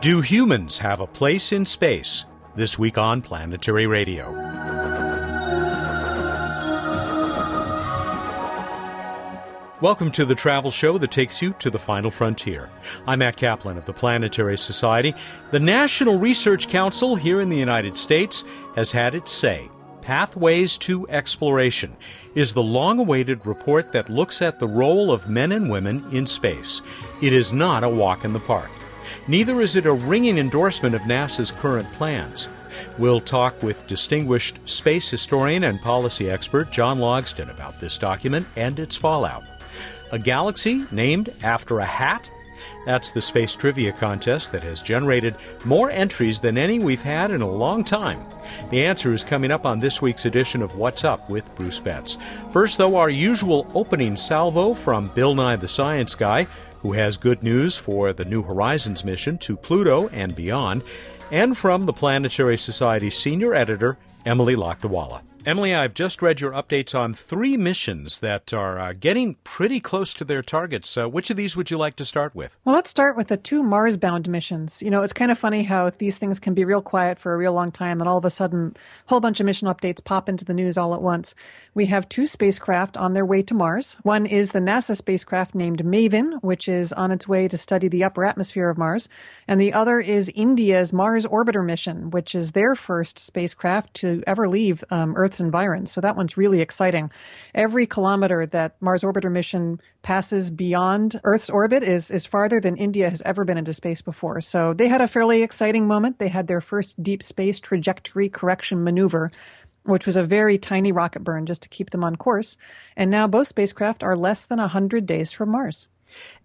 Do humans have a place in space? This week on Planetary Radio. Welcome to the travel show that takes you to the final frontier. I'm Matt Kaplan of the Planetary Society. The National Research Council here in the United States has had its say. Pathways to Exploration is the long awaited report that looks at the role of men and women in space. It is not a walk in the park. Neither is it a ringing endorsement of NASA's current plans. We'll talk with distinguished space historian and policy expert John Logsdon about this document and its fallout. A galaxy named after a hat? That's the space trivia contest that has generated more entries than any we've had in a long time. The answer is coming up on this week's edition of What's Up with Bruce Betts. First, though, our usual opening salvo from Bill Nye the Science Guy, who has good news for the New Horizons mission to Pluto and beyond, and from the Planetary Society senior editor, Emily Lakdawalla. Emily, I've just read your updates on three missions that are uh, getting pretty close to their targets. Uh, which of these would you like to start with? Well, let's start with the two Mars bound missions. You know, it's kind of funny how these things can be real quiet for a real long time, and all of a sudden, a whole bunch of mission updates pop into the news all at once. We have two spacecraft on their way to Mars. One is the NASA spacecraft named MAVEN, which is on its way to study the upper atmosphere of Mars. And the other is India's Mars Orbiter mission, which is their first spacecraft to ever leave um, Earth Earth's environs. So that one's really exciting. Every kilometer that Mars Orbiter mission passes beyond Earth's orbit is, is farther than India has ever been into space before. So they had a fairly exciting moment. They had their first deep space trajectory correction maneuver which was a very tiny rocket burn just to keep them on course. And now both spacecraft are less than 100 days from Mars.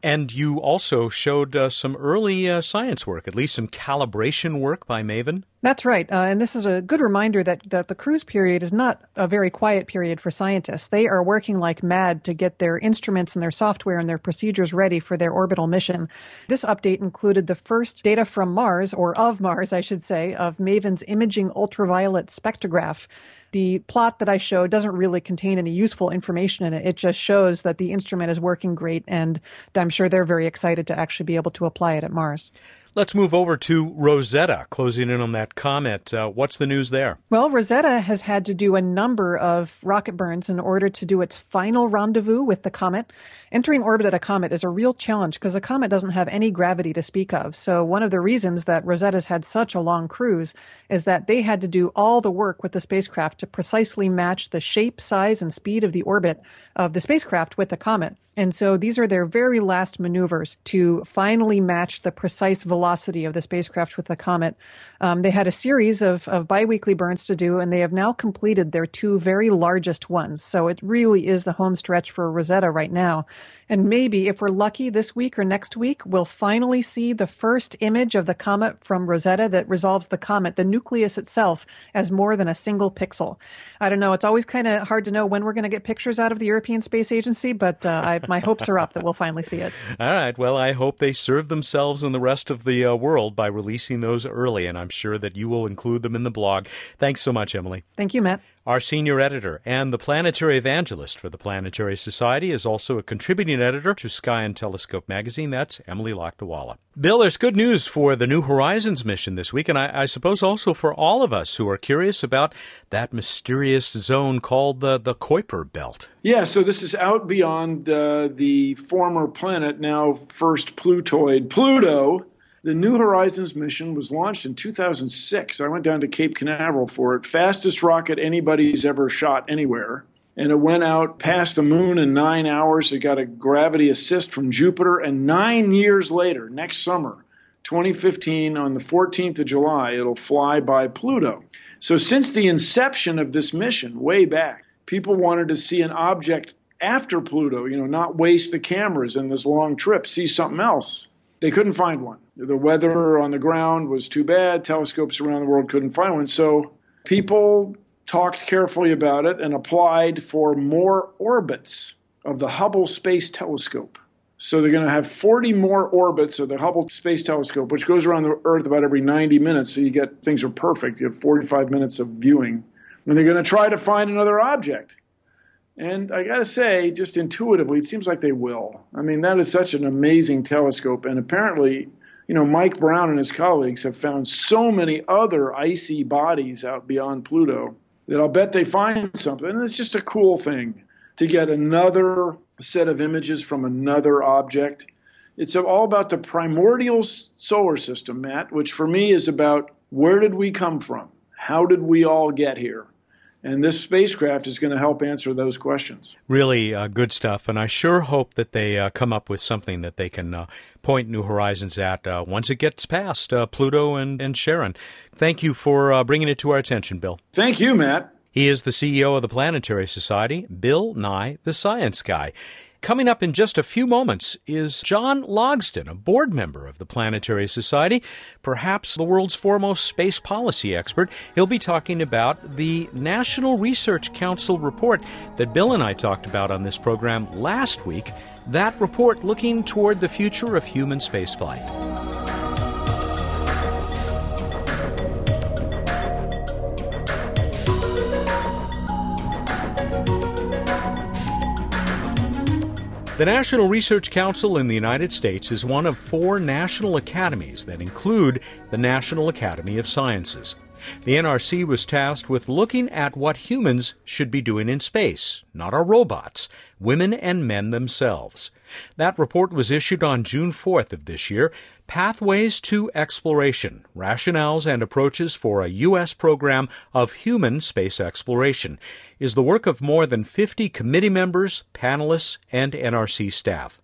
And you also showed uh, some early uh, science work, at least some calibration work by Maven. That's right. Uh, and this is a good reminder that, that the cruise period is not a very quiet period for scientists. They are working like mad to get their instruments and their software and their procedures ready for their orbital mission. This update included the first data from Mars, or of Mars, I should say, of Maven's imaging ultraviolet spectrograph the plot that I showed doesn't really contain any useful information in it. It just shows that the instrument is working great, and I'm sure they're very excited to actually be able to apply it at Mars. Let's move over to Rosetta, closing in on that comment. Uh, what's the news there? Well, Rosetta has had to do a number of rocket burns in order to do its final rendezvous with the comet. Entering orbit at a comet is a real challenge because a comet doesn't have any gravity to speak of. So one of the reasons that Rosetta's had such a long cruise is that they had to do all the work with the spacecraft to precisely match the shape, size, and speed of the orbit of the spacecraft with the comet. And so these are their very last maneuvers to finally match the precise velocity velocity of the spacecraft with the comet. Um, they had a series of, of biweekly burns to do, and they have now completed their two very largest ones. So it really is the home stretch for Rosetta right now. And maybe, if we're lucky this week or next week, we'll finally see the first image of the comet from Rosetta that resolves the comet, the nucleus itself, as more than a single pixel. I don't know. It's always kind of hard to know when we're going to get pictures out of the European Space Agency, but uh, I, my hopes are up that we'll finally see it. All right. Well, I hope they serve themselves and the rest of the uh, world by releasing those early, and I'm sure that you will include them in the blog. Thanks so much, Emily. Thank you, Matt. Our senior editor and the planetary evangelist for the Planetary Society is also a contributing editor to Sky and Telescope magazine. That's Emily Lakdawalla. Bill, there's good news for the New Horizons mission this week, and I, I, suppose also for all of us who are curious about that mysterious zone called the, the Kuiper Belt. Yeah, so this is out beyond uh, the former planet, now first Plutoid Pluto the New Horizons mission was launched in 2006. I went down to Cape Canaveral for it. Fastest rocket anybody's ever shot anywhere. And it went out past the moon in nine hours. It got a gravity assist from Jupiter. And nine years later, next summer, 2015, on the 14th of July, it'll fly by Pluto. So, since the inception of this mission, way back, people wanted to see an object after Pluto, you know, not waste the cameras in this long trip, see something else. They couldn't find one. The weather on the ground was too bad. Telescopes around the world couldn't find one. So people talked carefully about it and applied for more orbits of the Hubble Space Telescope. So they're going to have 40 more orbits of the Hubble Space Telescope, which goes around the Earth about every 90 minutes. So you get things are perfect. You have 45 minutes of viewing. And they're going to try to find another object. And I got to say, just intuitively, it seems like they will. I mean, that is such an amazing telescope. And apparently, you know, Mike Brown and his colleagues have found so many other icy bodies out beyond Pluto that I'll bet they find something. And it's just a cool thing to get another set of images from another object. It's all about the primordial solar system, Matt, which for me is about where did we come from? How did we all get here? And this spacecraft is going to help answer those questions. Really uh, good stuff. And I sure hope that they uh, come up with something that they can uh, point New Horizons at uh, once it gets past uh, Pluto and, and Charon. Thank you for uh, bringing it to our attention, Bill. Thank you, Matt. He is the CEO of the Planetary Society, Bill Nye, the Science Guy. Coming up in just a few moments is John Logsdon, a board member of the Planetary Society, perhaps the world's foremost space policy expert. He'll be talking about the National Research Council report that Bill and I talked about on this program last week. That report looking toward the future of human spaceflight. The National Research Council in the United States is one of four national academies that include the National Academy of Sciences. The NRC was tasked with looking at what humans should be doing in space, not our robots, women and men themselves. That report was issued on June 4th of this year, Pathways to Exploration, Rationales and Approaches for a U.S. Program of Human Space Exploration, is the work of more than 50 committee members, panelists, and NRC staff.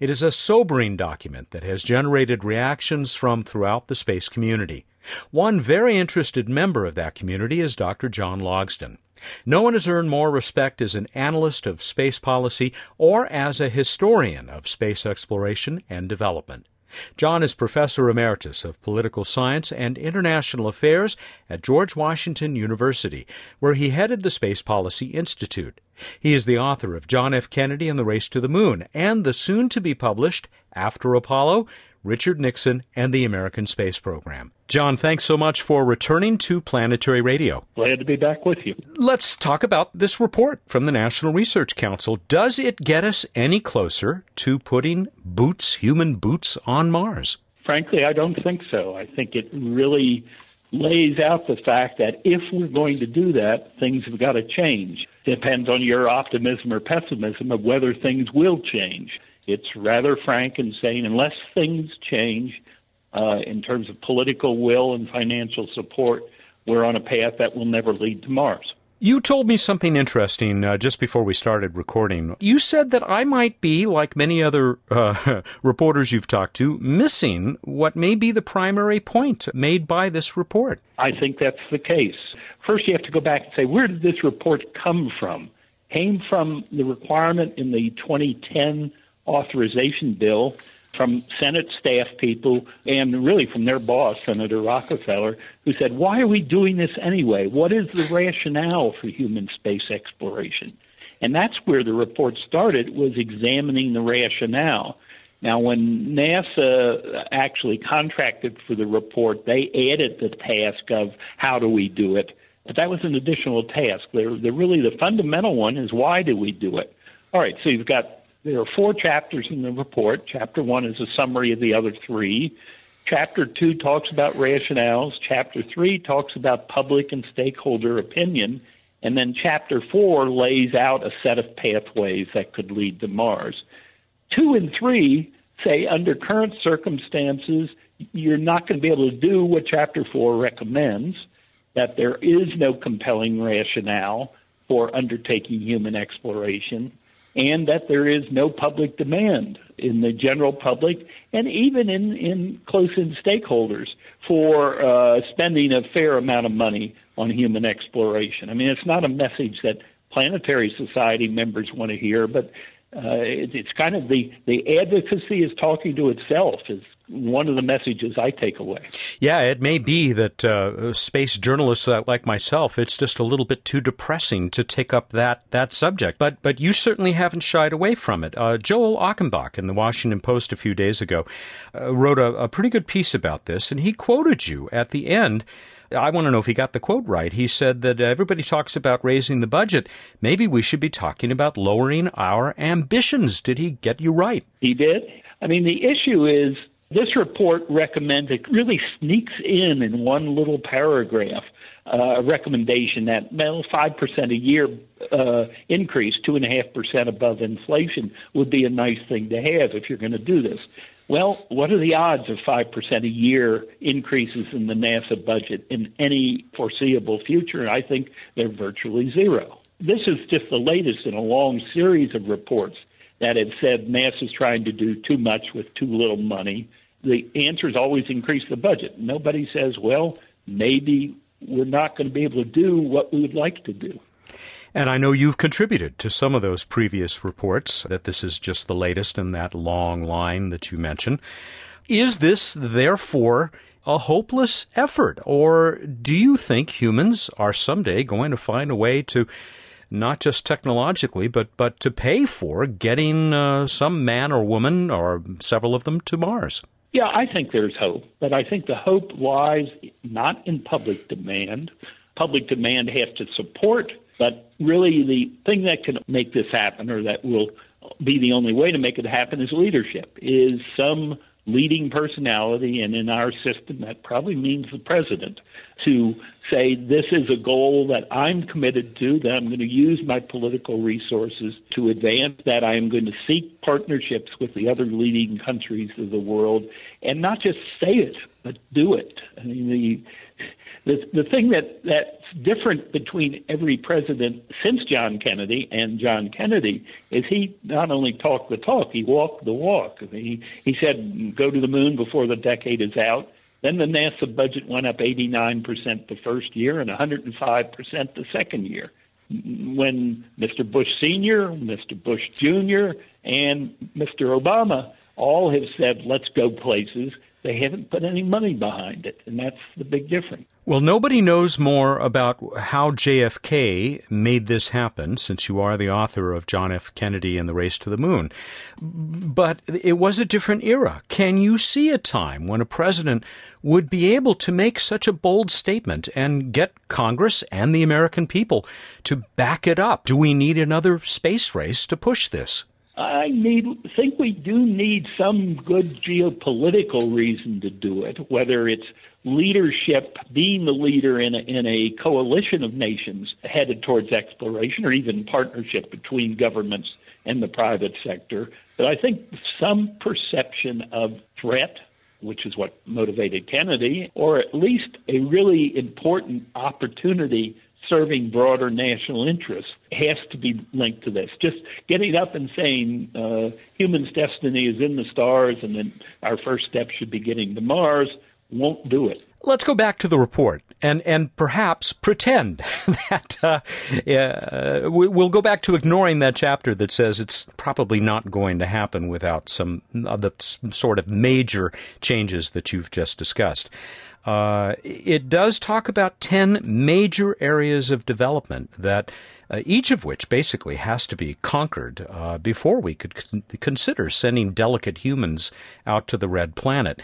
It is a sobering document that has generated reactions from throughout the space community. One very interested member of that community is Dr. John Logsdon. No one has earned more respect as an analyst of space policy or as a historian of space exploration and development. John is Professor Emeritus of Political Science and International Affairs at George Washington University, where he headed the Space Policy Institute. He is the author of John F. Kennedy and the Race to the Moon and the soon to be published After Apollo Richard Nixon, and the American space program. John, thanks so much for returning to Planetary Radio. Glad to be back with you. Let's talk about this report from the National Research Council. Does it get us any closer to putting boots, human boots, on Mars? Frankly, I don't think so. I think it really lays out the fact that if we're going to do that, things have got to change. Depends on your optimism or pessimism of whether things will change. It's rather frank in saying unless things change uh, in terms of political will and financial support, we're on a path that will never lead to Mars. You told me something interesting uh, just before we started recording. You said that I might be, like many other uh, reporters you've talked to, missing what may be the primary point made by this report. I think that's the case. First, you have to go back and say, where did this report come from? Came from the requirement in the 2010 authorization bill from Senate staff people and really from their boss, Senator Rockefeller, who said, Why are we doing this anyway? What is the rationale for human space exploration? And that's where the report started, was examining the rationale. Now, when NASA actually contracted for the report, they added the task of how do we do it, but that was an additional task. They're, they're really the fundamental one is why do we do it? All right, so you've got there are four chapters in the report. Chapter one is a summary of the other three. Chapter two talks about rationales. Chapter three talks about public and stakeholder opinion. And then chapter four lays out a set of pathways that could lead to Mars. Two and three say under current circumstances, you're not going to be able to do what chapter four recommends, that there is no compelling rationale for undertaking human exploration and that there is no public demand in the general public and even in, in close in stakeholders for uh, spending a fair amount of money on human exploration. I mean, it's not a message that planetary society members want to hear, but uh, it, it's kind of the, the advocacy is talking to itself, is one of the messages I take away. Yeah, it may be that uh, space journalists like myself, it's just a little bit too depressing to take up that, that subject. But but you certainly haven't shied away from it. Uh, Joel Achenbach in the Washington Post a few days ago uh, wrote a, a pretty good piece about this, and he quoted you at the end. I want to know if he got the quote right. He said that everybody talks about raising the budget. Maybe we should be talking about lowering our ambitions. Did he get you right? He did. I mean, the issue is This report recommends, it really sneaks in in one little paragraph uh, a recommendation that well, five percent a year uh, increase, two and a half percent above inflation, would be a nice thing to have if you're going to do this. Well, what are the odds of five percent a year increases in the NASA budget in any foreseeable future? I think they're virtually zero. This is just the latest in a long series of reports that have said NASA's trying to do too much with too little money. The answer is always increase the budget. Nobody says, well, maybe we're not going to be able to do what we would like to do. And I know you've contributed to some of those previous reports, that this is just the latest in that long line that you mentioned. Is this, therefore, a hopeless effort? Or do you think humans are someday going to find a way to not just technologically, but, but to pay for getting uh, some man or woman or several of them to Mars? Yeah, I think there's hope, but I think the hope lies not in public demand. Public demand has to support, but really the thing that can make this happen or that will be the only way to make it happen is leadership, is some leading personality, and in our system, that probably means the president, to say, This is a goal that I'm committed to, that I'm going to use my political resources to advance, that I am going to seek partnerships with the other leading countries of the world, and not just say it, but do it. I mean, the the, the thing that, that's different between every president since John Kennedy and John Kennedy is he not only talked the talk, he walked the walk. He, he said, go to the moon before the decade is out. Then the NASA budget went up 89% the first year and 105% the second year. When Mr. Bush Sr., Mr. Bush Jr., and Mr. Obama all have said, let's go places, they haven't put any money behind it, and that's the big difference. Well, nobody knows more about how JFK made this happen, since you are the author of John F. Kennedy and the Race to the Moon. But it was a different era. Can you see a time when a president would be able to make such a bold statement and get Congress and the American people to back it up? Do we need another space race to push this? I need think we do need some good geopolitical reason to do it, whether it's leadership, being the leader in a, in a coalition of nations headed towards exploration, or even partnership between governments and the private sector. But I think some perception of threat, which is what motivated Kennedy, or at least a really important opportunity serving broader national interests has to be linked to this. Just getting up and saying uh, human's destiny is in the stars and then our first step should be getting to Mars won't do it. Let's go back to the report and, and perhaps pretend that uh, uh, we'll go back to ignoring that chapter that says it's probably not going to happen without some of the sort of major changes that you've just discussed. Uh, it does talk about 10 major areas of development that uh, each of which basically has to be conquered uh, before we could con- consider sending delicate humans out to the red planet.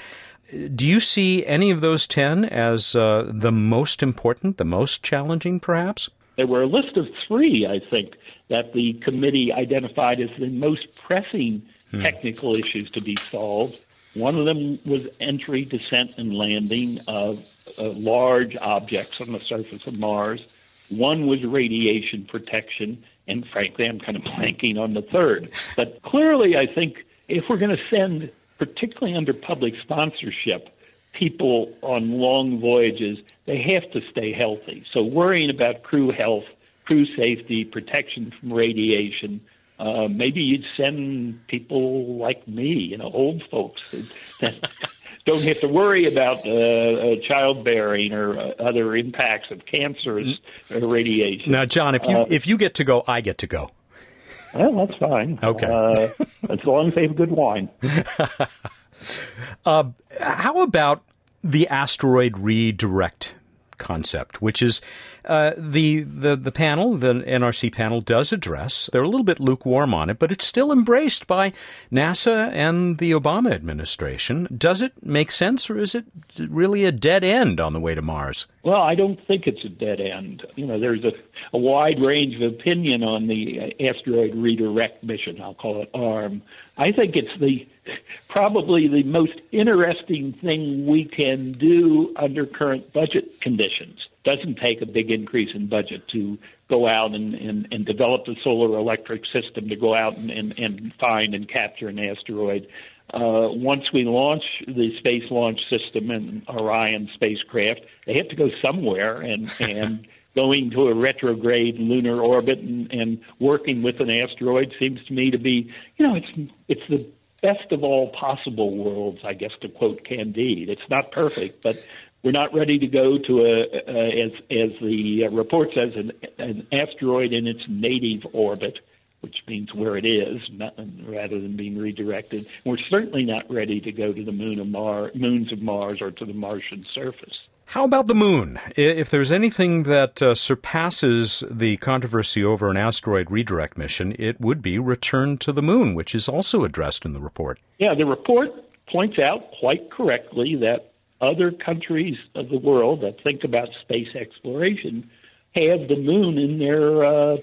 Do you see any of those 10 as uh, the most important, the most challenging, perhaps? There were a list of three, I think, that the committee identified as the most pressing hmm. technical issues to be solved. One of them was entry, descent, and landing of uh, large objects on the surface of Mars. One was radiation protection, and frankly, I'm kind of blanking on the third. But clearly, I think if we're going to send, particularly under public sponsorship, people on long voyages, they have to stay healthy. So worrying about crew health, crew safety, protection from radiation, uh, maybe you'd send people like me, you know, old folks that don't have to worry about uh, uh, childbearing or uh, other impacts of cancers or radiation. Now, John, if you uh, if you get to go, I get to go. Well, that's fine. Okay, uh, as long as they have good wine. how about the asteroid redirect concept, which is uh, the, the the panel, the NRC panel, does address. They're a little bit lukewarm on it, but it's still embraced by NASA and the Obama administration. Does it make sense, or is it really a dead end on the way to Mars? Well, I don't think it's a dead end. You know, there's a, a wide range of opinion on the asteroid redirect mission. I'll call it ARM. I think it's the probably the most interesting thing we can do under current budget conditions. Doesn't take a big increase in budget to go out and, and, and develop the solar electric system to go out and, and, and find and capture an asteroid. Uh, once we launch the Space Launch System and Orion spacecraft, they have to go somewhere, and and going to a retrograde lunar orbit and, and working with an asteroid seems to me to be, you know, it's it's the best of all possible worlds, I guess, to quote Candide. It's not perfect, but we're not ready to go to a, a as as the report says, an, an asteroid in its native orbit, which means where it is, not, rather than being redirected. We're certainly not ready to go to the moon of Mars, moons of Mars, or to the Martian surface. How about the moon? If there's anything that uh, surpasses the controversy over an asteroid redirect mission, it would be return to the moon, which is also addressed in the report. Yeah, the report points out quite correctly that other countries of the world that think about space exploration have the moon in their uh,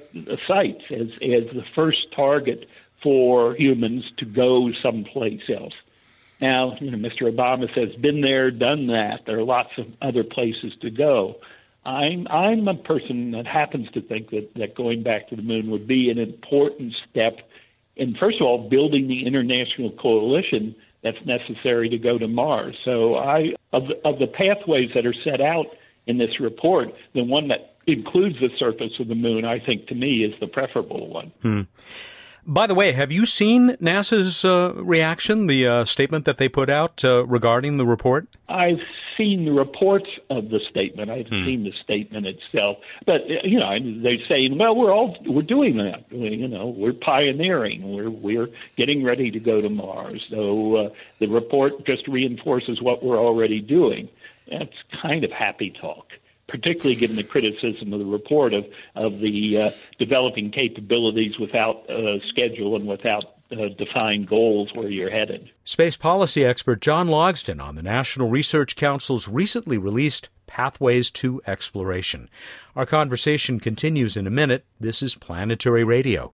sights as, as the first target for humans to go someplace else. Now, you know, Mr. Obama says, been there, done that. There are lots of other places to go. I'm I'm a person that happens to think that, that going back to the moon would be an important step in first of all building the international coalition that's necessary to go to Mars. So I of the, of the pathways that are set out in this report, the one that includes the surface of the moon, I think to me is the preferable one. Hmm. By the way, have you seen NASA's uh, reaction, the uh, statement that they put out uh, regarding the report? I've seen the reports of the statement. I've hmm. seen the statement itself, but uh, you know they're saying, "Well, we're all we're doing that. You know, we're pioneering. We're we're getting ready to go to Mars." So uh, the report just reinforces what we're already doing. That's kind of happy talk particularly given the criticism of the report of of the uh, developing capabilities without uh, schedule and without uh, defined goals where you're headed. Space policy expert John Logsdon on the National Research Council's recently released Pathways to Exploration. Our conversation continues in a minute. This is Planetary Radio.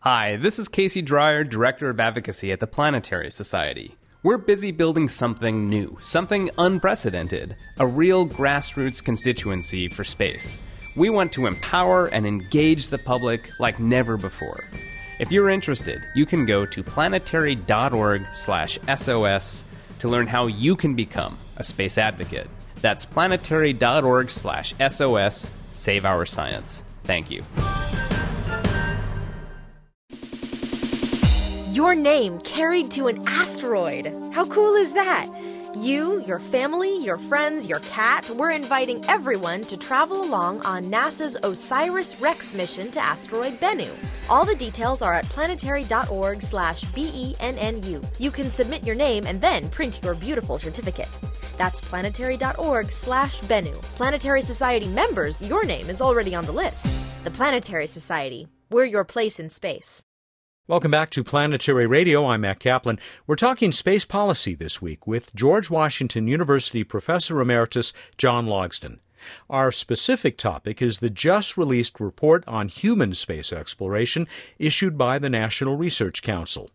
Hi, this is Casey Dreyer, Director of Advocacy at the Planetary Society. We're busy building something new, something unprecedented, a real grassroots constituency for space. We want to empower and engage the public like never before. If you're interested, you can go to planetary.org/sos to learn how you can become a space advocate. That's planetary.org/sos. Save our science. Thank you. Your name carried to an asteroid. How cool is that? You, your family, your friends, your cat, we're inviting everyone to travel along on NASA's OSIRIS REx mission to asteroid Bennu. All the details are at planetary.org slash BENNU. You can submit your name and then print your beautiful certificate. That's planetary.org slash Bennu. Planetary Society members, your name is already on the list. The Planetary Society. We're your place in space. Welcome back to Planetary Radio. I'm Matt Kaplan. We're talking space policy this week with George Washington University Professor Emeritus John Logsdon. Our specific topic is the just released report on human space exploration issued by the National Research Council.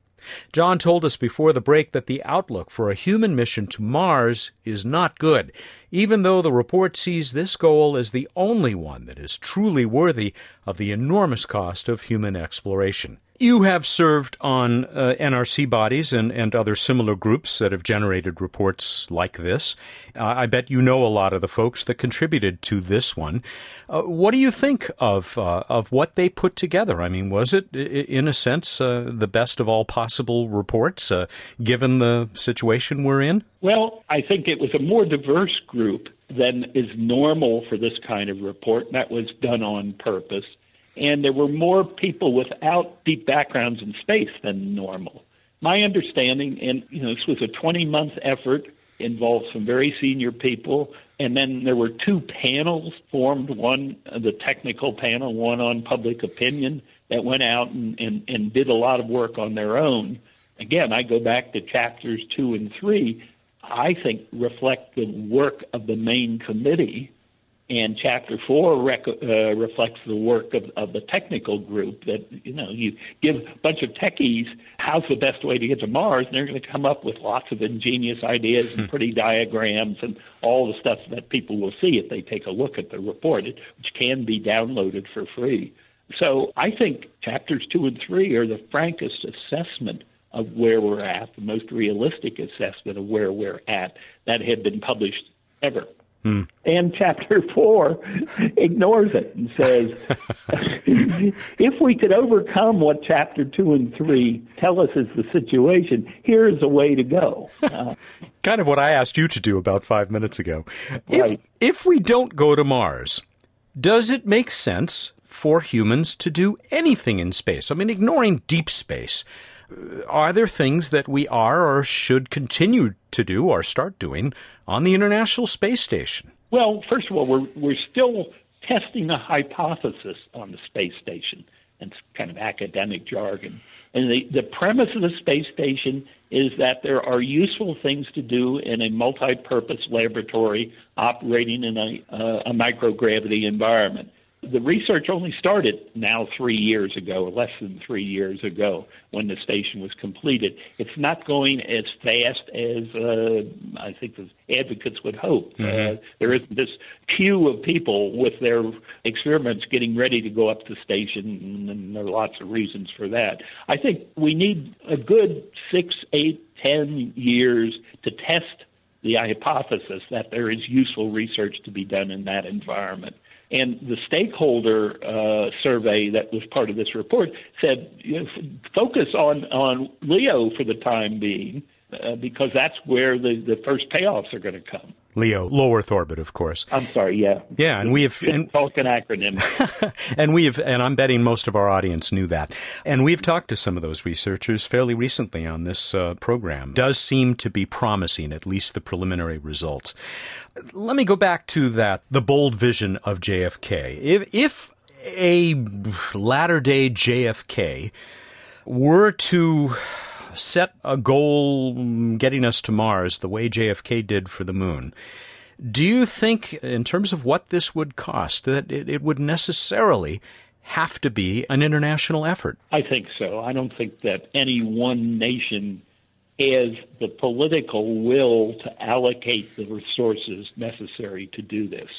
John told us before the break that the outlook for a human mission to Mars is not good, even though the report sees this goal as the only one that is truly worthy of the enormous cost of human exploration. You have served on uh, NRC bodies and, and other similar groups that have generated reports like this. Uh, I bet you know a lot of the folks that contributed to this one. Uh, what do you think of uh, of what they put together? I mean, was it, in a sense, uh, the best of all possible reports, uh, given the situation we're in? Well, I think it was a more diverse group than is normal for this kind of report. That was done on purpose and there were more people without deep backgrounds in space than normal. My understanding, and you know, this was a 20 month effort involved some very senior people. And then there were two panels formed one, the technical panel, one on public opinion, that went out and, and, and did a lot of work on their own. Again, I go back to chapters two and three, I think reflect the work of the main committee and chapter four rec- uh, reflects the work of, of the technical group that you know you give a bunch of techies how's the best way to get to mars and they're going to come up with lots of ingenious ideas and pretty diagrams and all the stuff that people will see if they take a look at the report which can be downloaded for free. So i think chapters two and three are the frankest assessment of where we're at the most realistic assessment of where we're at that had been published ever Hmm. And chapter four ignores it and says, if we could overcome what chapter two and three tell us is the situation, here's a way to go. Uh, kind of what I asked you to do about five minutes ago. Right. If, if we don't go to Mars, does it make sense for humans to do anything in space? I mean, ignoring deep space are there things that we are or should continue to do or start doing on the International Space Station? Well, first of all, we're, we're still testing a hypothesis on the space station. It's kind of academic jargon. And the, the premise of the space station is that there are useful things to do in a multi purpose laboratory operating in a, uh, a microgravity environment the research only started now three years ago, less than three years ago, when the station was completed. It's not going as fast as uh, I think the advocates would hope. Mm-hmm. Uh, there is this queue of people with their experiments getting ready to go up the station, and there are lots of reasons for that. I think we need a good six, eight, ten years to test the hypothesis that there is useful research to be done in that environment. And the stakeholder uh, survey that was part of this report said, you know, focus on, on LEO for the time being, uh, because that's where the, the first payoffs are going to come. LEO, low Earth orbit, of course. I'm sorry, yeah. Yeah, and we have and, Falcon acronym. and we have and I'm betting most of our audience knew that. And we've talked to some of those researchers fairly recently on this uh, program. Does seem to be promising, at least the preliminary results. Let me go back to that the bold vision of JFK. If if a latter day JFK were to set a goal getting us to Mars the way JFK did for the moon. Do you think, in terms of what this would cost, that it, it would necessarily have to be an international effort? I think so. I don't think that any one nation has the political will to allocate the resources necessary to do this.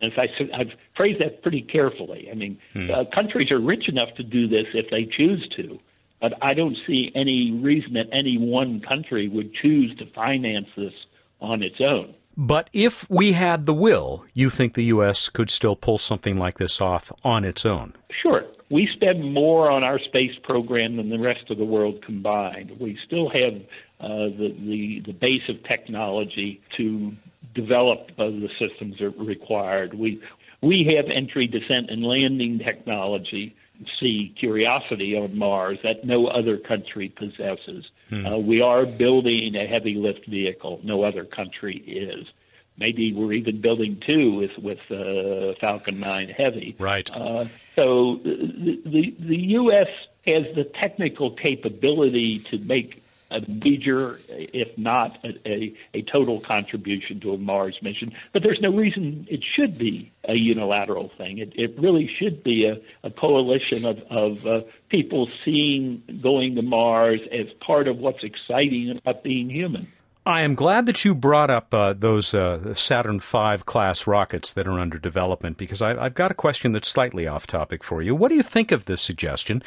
And if I, I've phrased that pretty carefully. I mean, hmm. uh, countries are rich enough to do this if they choose to. But I don't see any reason that any one country would choose to finance this on its own. But if we had the will, you think the U.S. could still pull something like this off on its own? Sure. We spend more on our space program than the rest of the world combined. We still have uh, the, the, the base of technology to develop uh, the systems that are required. We, we have entry, descent, and landing technology see Curiosity on Mars that no other country possesses. Hmm. Uh, we are building a heavy lift vehicle. No other country is. Maybe we're even building two with with uh, Falcon 9 Heavy. Right. Uh, so the, the the U.S. has the technical capability to make a major, if not a, a, a, total contribution to a Mars mission. But there's no reason it should be a unilateral thing. It, it really should be a, a coalition of, of uh, people seeing going to Mars as part of what's exciting about being human. I am glad that you brought up uh, those uh, Saturn V class rockets that are under development because I, have got a question that's slightly off topic for you. What do you think of the suggestion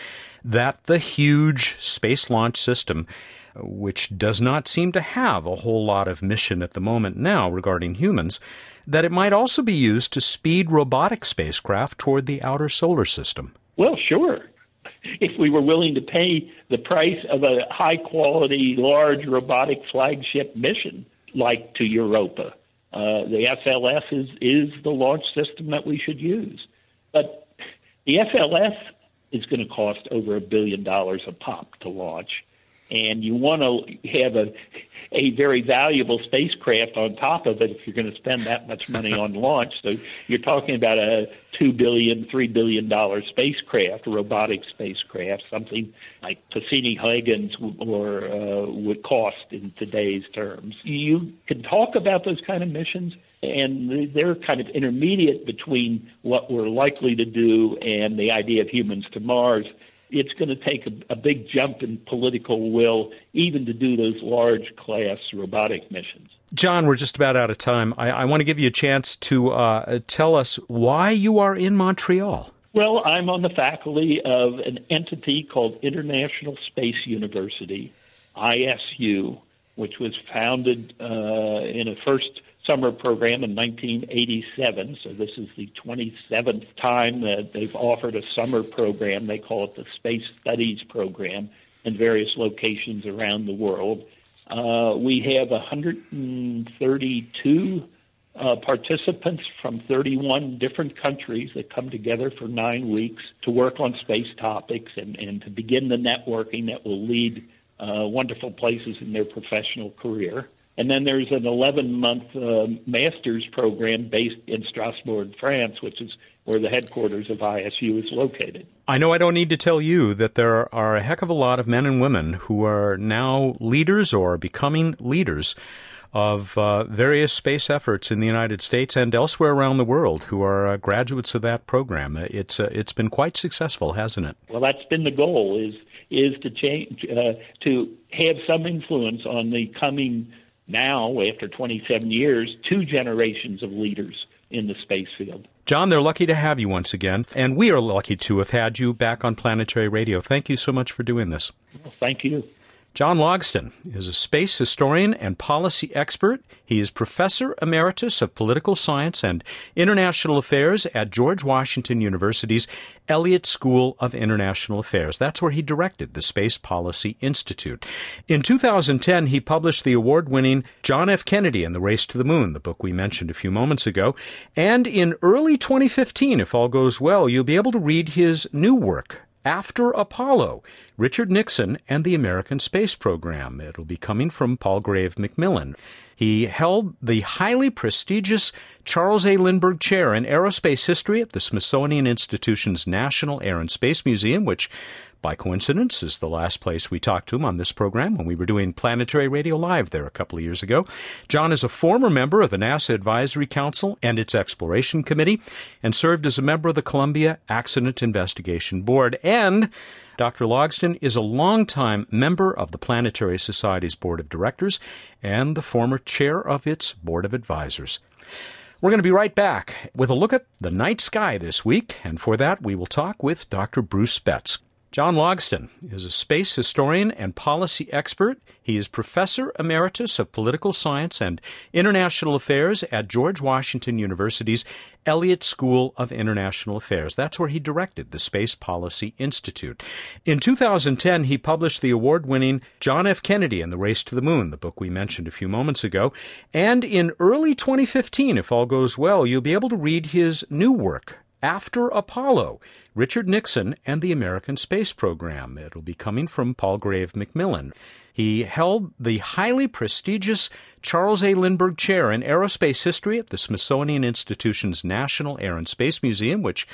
that the huge space launch system which does not seem to have a whole lot of mission at the moment now regarding humans, that it might also be used to speed robotic spacecraft toward the outer solar system. Well, sure. If we were willing to pay the price of a high quality, large robotic flagship mission like to Europa, uh, the SLS is, is the launch system that we should use. But the SLS is going to cost over a billion dollars a pop to launch and you want to have a a very valuable spacecraft on top of it if you're going to spend that much money on launch. So you're talking about a two billion, three billion dollar spacecraft, a robotic spacecraft, something like Cassini-Huygens or uh, would cost in today's terms. You can talk about those kind of missions, and they're kind of intermediate between what we're likely to do and the idea of humans to Mars it's going to take a, a big jump in political will even to do those large class robotic missions. John, we're just about out of time. I, I want to give you a chance to uh, tell us why you are in Montreal. Well, I'm on the faculty of an entity called International Space University, ISU, which was founded uh, in a first summer program in 1987. So this is the 27th time that they've offered a summer program. They call it the Space Studies Program in various locations around the world. Uh, we have 132 uh, participants from 31 different countries that come together for nine weeks to work on space topics and, and to begin the networking that will lead uh, wonderful places in their professional career. And then there's an 11 month uh, master's program based in Strasbourg, France, which is where the headquarters of ISU is located. I know I don't need to tell you that there are a heck of a lot of men and women who are now leaders or becoming leaders of uh, various space efforts in the United States and elsewhere around the world who are uh, graduates of that program. It's uh, it's been quite successful, hasn't it? Well, that's been the goal is is to change uh, to have some influence on the coming now, after 27 years, two generations of leaders in the space field. John, they're lucky to have you once again, and we are lucky to have had you back on Planetary Radio. Thank you so much for doing this. Well, thank you. John Logsdon is a space historian and policy expert. He is professor emeritus of political science and international affairs at George Washington University's Elliott School of International Affairs. That's where he directed the Space Policy Institute. In 2010, he published the award winning John F. Kennedy and the Race to the Moon, the book we mentioned a few moments ago. And in early 2015, if all goes well, you'll be able to read his new work, after Apollo, Richard Nixon and the American Space Program. It'll be coming from Palgrave Macmillan. He held the highly prestigious Charles A. Lindbergh Chair in Aerospace History at the Smithsonian Institution's National Air and Space Museum, which by coincidence, is the last place we talked to him on this program when we were doing Planetary Radio Live there a couple of years ago. John is a former member of the NASA Advisory Council and its Exploration Committee and served as a member of the Columbia Accident Investigation Board. And Dr. Logsdon is a longtime member of the Planetary Society's Board of Directors and the former chair of its Board of Advisors. We're going to be right back with a look at the night sky this week, and for that, we will talk with Dr. Bruce Betts. John Logsdon is a space historian and policy expert. He is professor emeritus of political science and international affairs at George Washington University's Elliott School of International Affairs. That's where he directed the Space Policy Institute. In 2010, he published the award winning John F. Kennedy and the Race to the Moon, the book we mentioned a few moments ago. And in early 2015, if all goes well, you'll be able to read his new work, after Apollo, Richard Nixon and the American Space Program. It'll be coming from Palgrave Macmillan. He held the highly prestigious Charles A. Lindbergh Chair in Aerospace History at the Smithsonian Institution's National Air and Space Museum, which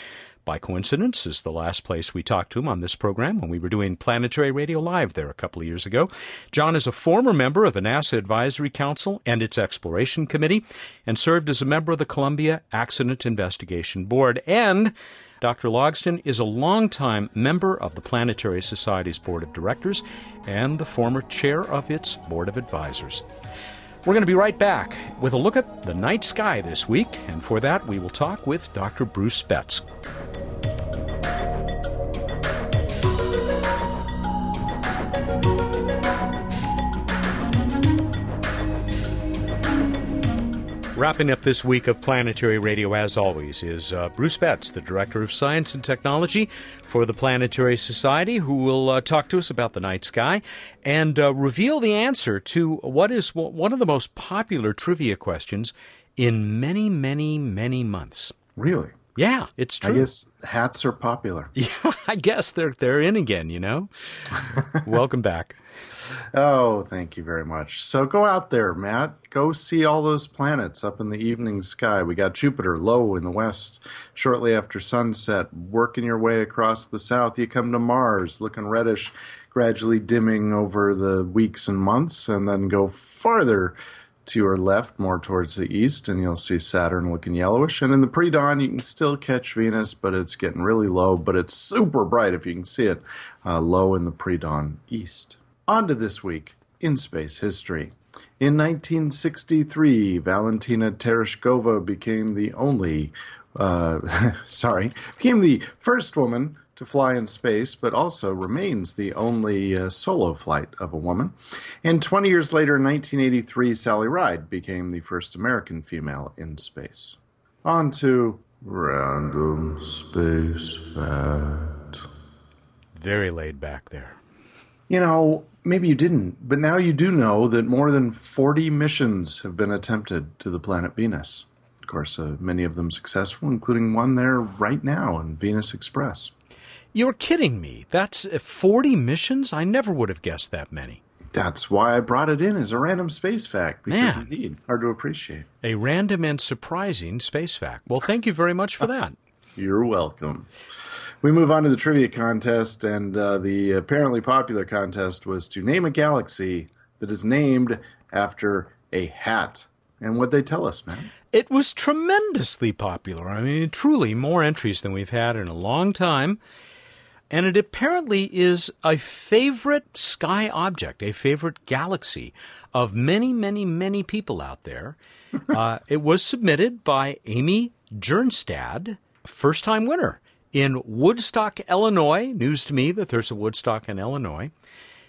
by coincidence, is the last place we talked to him on this program when we were doing Planetary Radio Live there a couple of years ago. John is a former member of the NASA Advisory Council and its Exploration Committee and served as a member of the Columbia Accident Investigation Board. And Dr. Logsdon is a longtime member of the Planetary Society's Board of Directors and the former chair of its Board of Advisors. We're going to be right back with a look at the night sky this week, and for that, we will talk with Dr. Bruce Betts. Wrapping up this week of Planetary Radio, as always, is uh, Bruce Betts, the Director of Science and Technology for the Planetary Society, who will uh, talk to us about the night sky and uh, reveal the answer to what is one of the most popular trivia questions in many, many, many months. Really? Yeah, it's true. I guess hats are popular. Yeah, I guess they're they're in again. You know. Welcome back. Oh, thank you very much. So go out there, Matt. Go see all those planets up in the evening sky. We got Jupiter low in the west. Shortly after sunset, working your way across the south, you come to Mars, looking reddish, gradually dimming over the weeks and months, and then go farther to your left, more towards the east, and you'll see Saturn looking yellowish. And in the pre dawn, you can still catch Venus, but it's getting really low, but it's super bright if you can see it uh, low in the pre dawn east. On to this week in space history. In 1963, Valentina Tereshkova became the only, uh, sorry, became the first woman to fly in space, but also remains the only uh, solo flight of a woman. And 20 years later, in 1983, Sally Ride became the first American female in space. On to random space fact. Very laid back there. You know, maybe you didn't, but now you do know that more than 40 missions have been attempted to the planet Venus. Of course, uh, many of them successful, including one there right now in Venus Express. You're kidding me. That's uh, 40 missions? I never would have guessed that many. That's why I brought it in as a random space fact, because Man. indeed, hard to appreciate. A random and surprising space fact. Well, thank you very much for that. You're welcome. We move on to the trivia contest, and uh, the apparently popular contest was to name a galaxy that is named after a hat. And what they tell us, man? It was tremendously popular. I mean, truly more entries than we've had in a long time. And it apparently is a favorite sky object, a favorite galaxy of many, many, many people out there. uh, it was submitted by Amy Jernstad, first time winner in Woodstock, Illinois. News to me that there's a Woodstock in Illinois.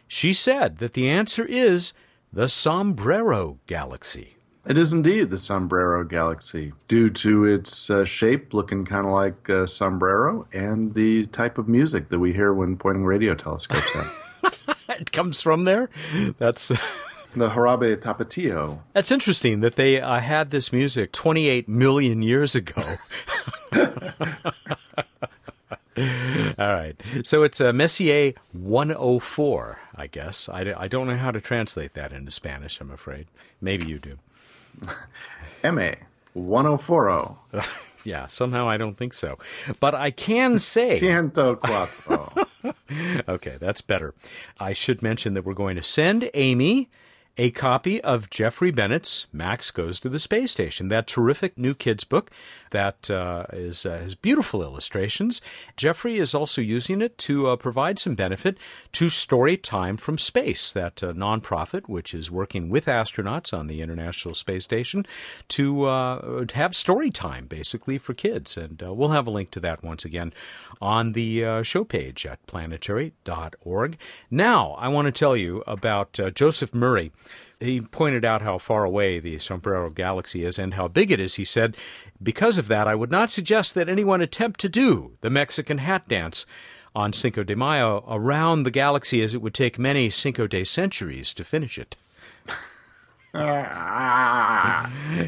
She said that the answer is the Sombrero Galaxy. It is indeed the Sombrero Galaxy, due to its uh, shape looking kind of like a sombrero and the type of music that we hear when pointing radio telescopes at. it comes from there. That's the Jarabe Tapatio. That's interesting that they uh, had this music 28 million years ago. All right. So it's a Messier 104, I guess. I, I don't know how to translate that into Spanish, I'm afraid. Maybe you do. MA 1040. yeah, somehow I don't think so. But I can say. Ciento cuatro. okay, that's better. I should mention that we're going to send Amy a copy of Jeffrey Bennett's Max Goes to the Space Station, that terrific new kids book that uh, is, uh, has beautiful illustrations. Jeffrey is also using it to uh, provide some benefit to Story Time from Space, that uh, nonprofit which is working with astronauts on the International Space Station to uh, have story time basically for kids. And uh, we'll have a link to that once again on the show page at planetary.org. Now, I want to tell you about Joseph Murray he pointed out how far away the Sombrero Galaxy is and how big it is. He said, Because of that, I would not suggest that anyone attempt to do the Mexican hat dance on Cinco de Mayo around the galaxy, as it would take many Cinco de centuries to finish it.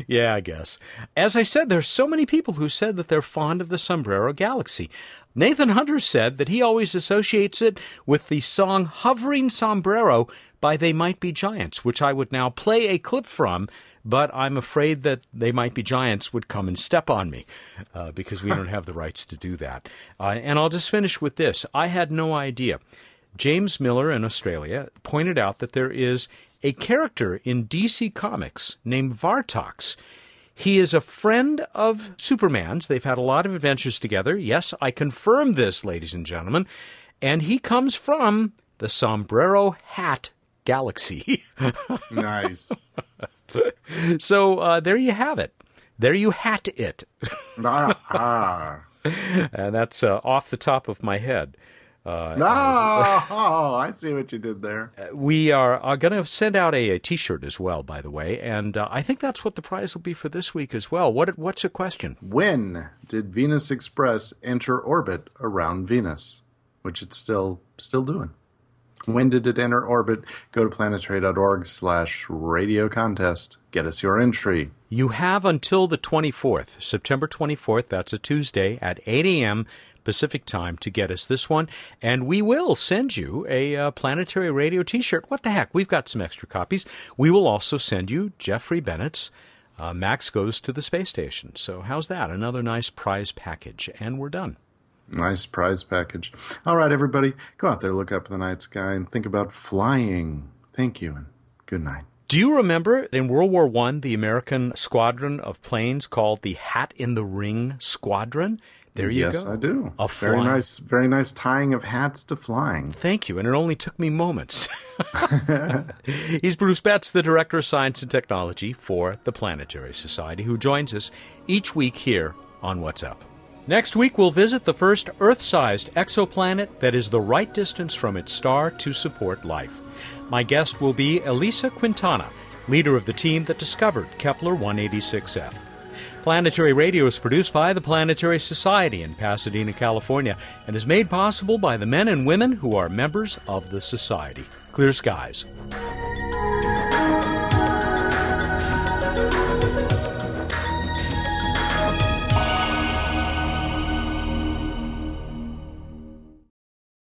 yeah, I guess. As I said, there's so many people who said that they're fond of the Sombrero Galaxy. Nathan Hunter said that he always associates it with the song Hovering Sombrero by They Might Be Giants, which I would now play a clip from, but I'm afraid that They Might Be Giants would come and step on me uh, because we don't have the rights to do that. Uh, and I'll just finish with this I had no idea. James Miller in Australia pointed out that there is a character in DC Comics named Vartox. He is a friend of Superman's. They've had a lot of adventures together. Yes, I confirm this, ladies and gentlemen. And he comes from the Sombrero Hat Galaxy. nice. so uh, there you have it. There you hat it. ah, and that's uh, off the top of my head. Uh, oh, oh, I see what you did there. We are, are going to send out a a T-shirt as well, by the way, and uh, I think that's what the prize will be for this week as well. What What's a question? When did Venus Express enter orbit around Venus, which it's still still doing? When did it enter orbit? Go to planetary.org slash radio contest. Get us your entry. You have until the 24th, September 24th, that's a Tuesday, at 8 a.m. Pacific time to get us this one, and we will send you a uh, planetary radio T-shirt. What the heck? We've got some extra copies. We will also send you Jeffrey Bennett's uh, Max Goes to the Space Station. So how's that? Another nice prize package, and we're done. Nice prize package. All right, everybody, go out there, look up in the night sky, and think about flying. Thank you, and good night. Do you remember in World War One the American squadron of planes called the Hat in the Ring Squadron? There you yes, go. Yes, I do. A very flying- nice, very nice tying of hats to flying. Thank you, and it only took me moments. He's Bruce Betts, the Director of Science and Technology for the Planetary Society, who joins us each week here on What's Up. Next week, we'll visit the first Earth sized exoplanet that is the right distance from its star to support life. My guest will be Elisa Quintana, leader of the team that discovered Kepler 186f. Planetary Radio is produced by the Planetary Society in Pasadena, California, and is made possible by the men and women who are members of the Society. Clear skies.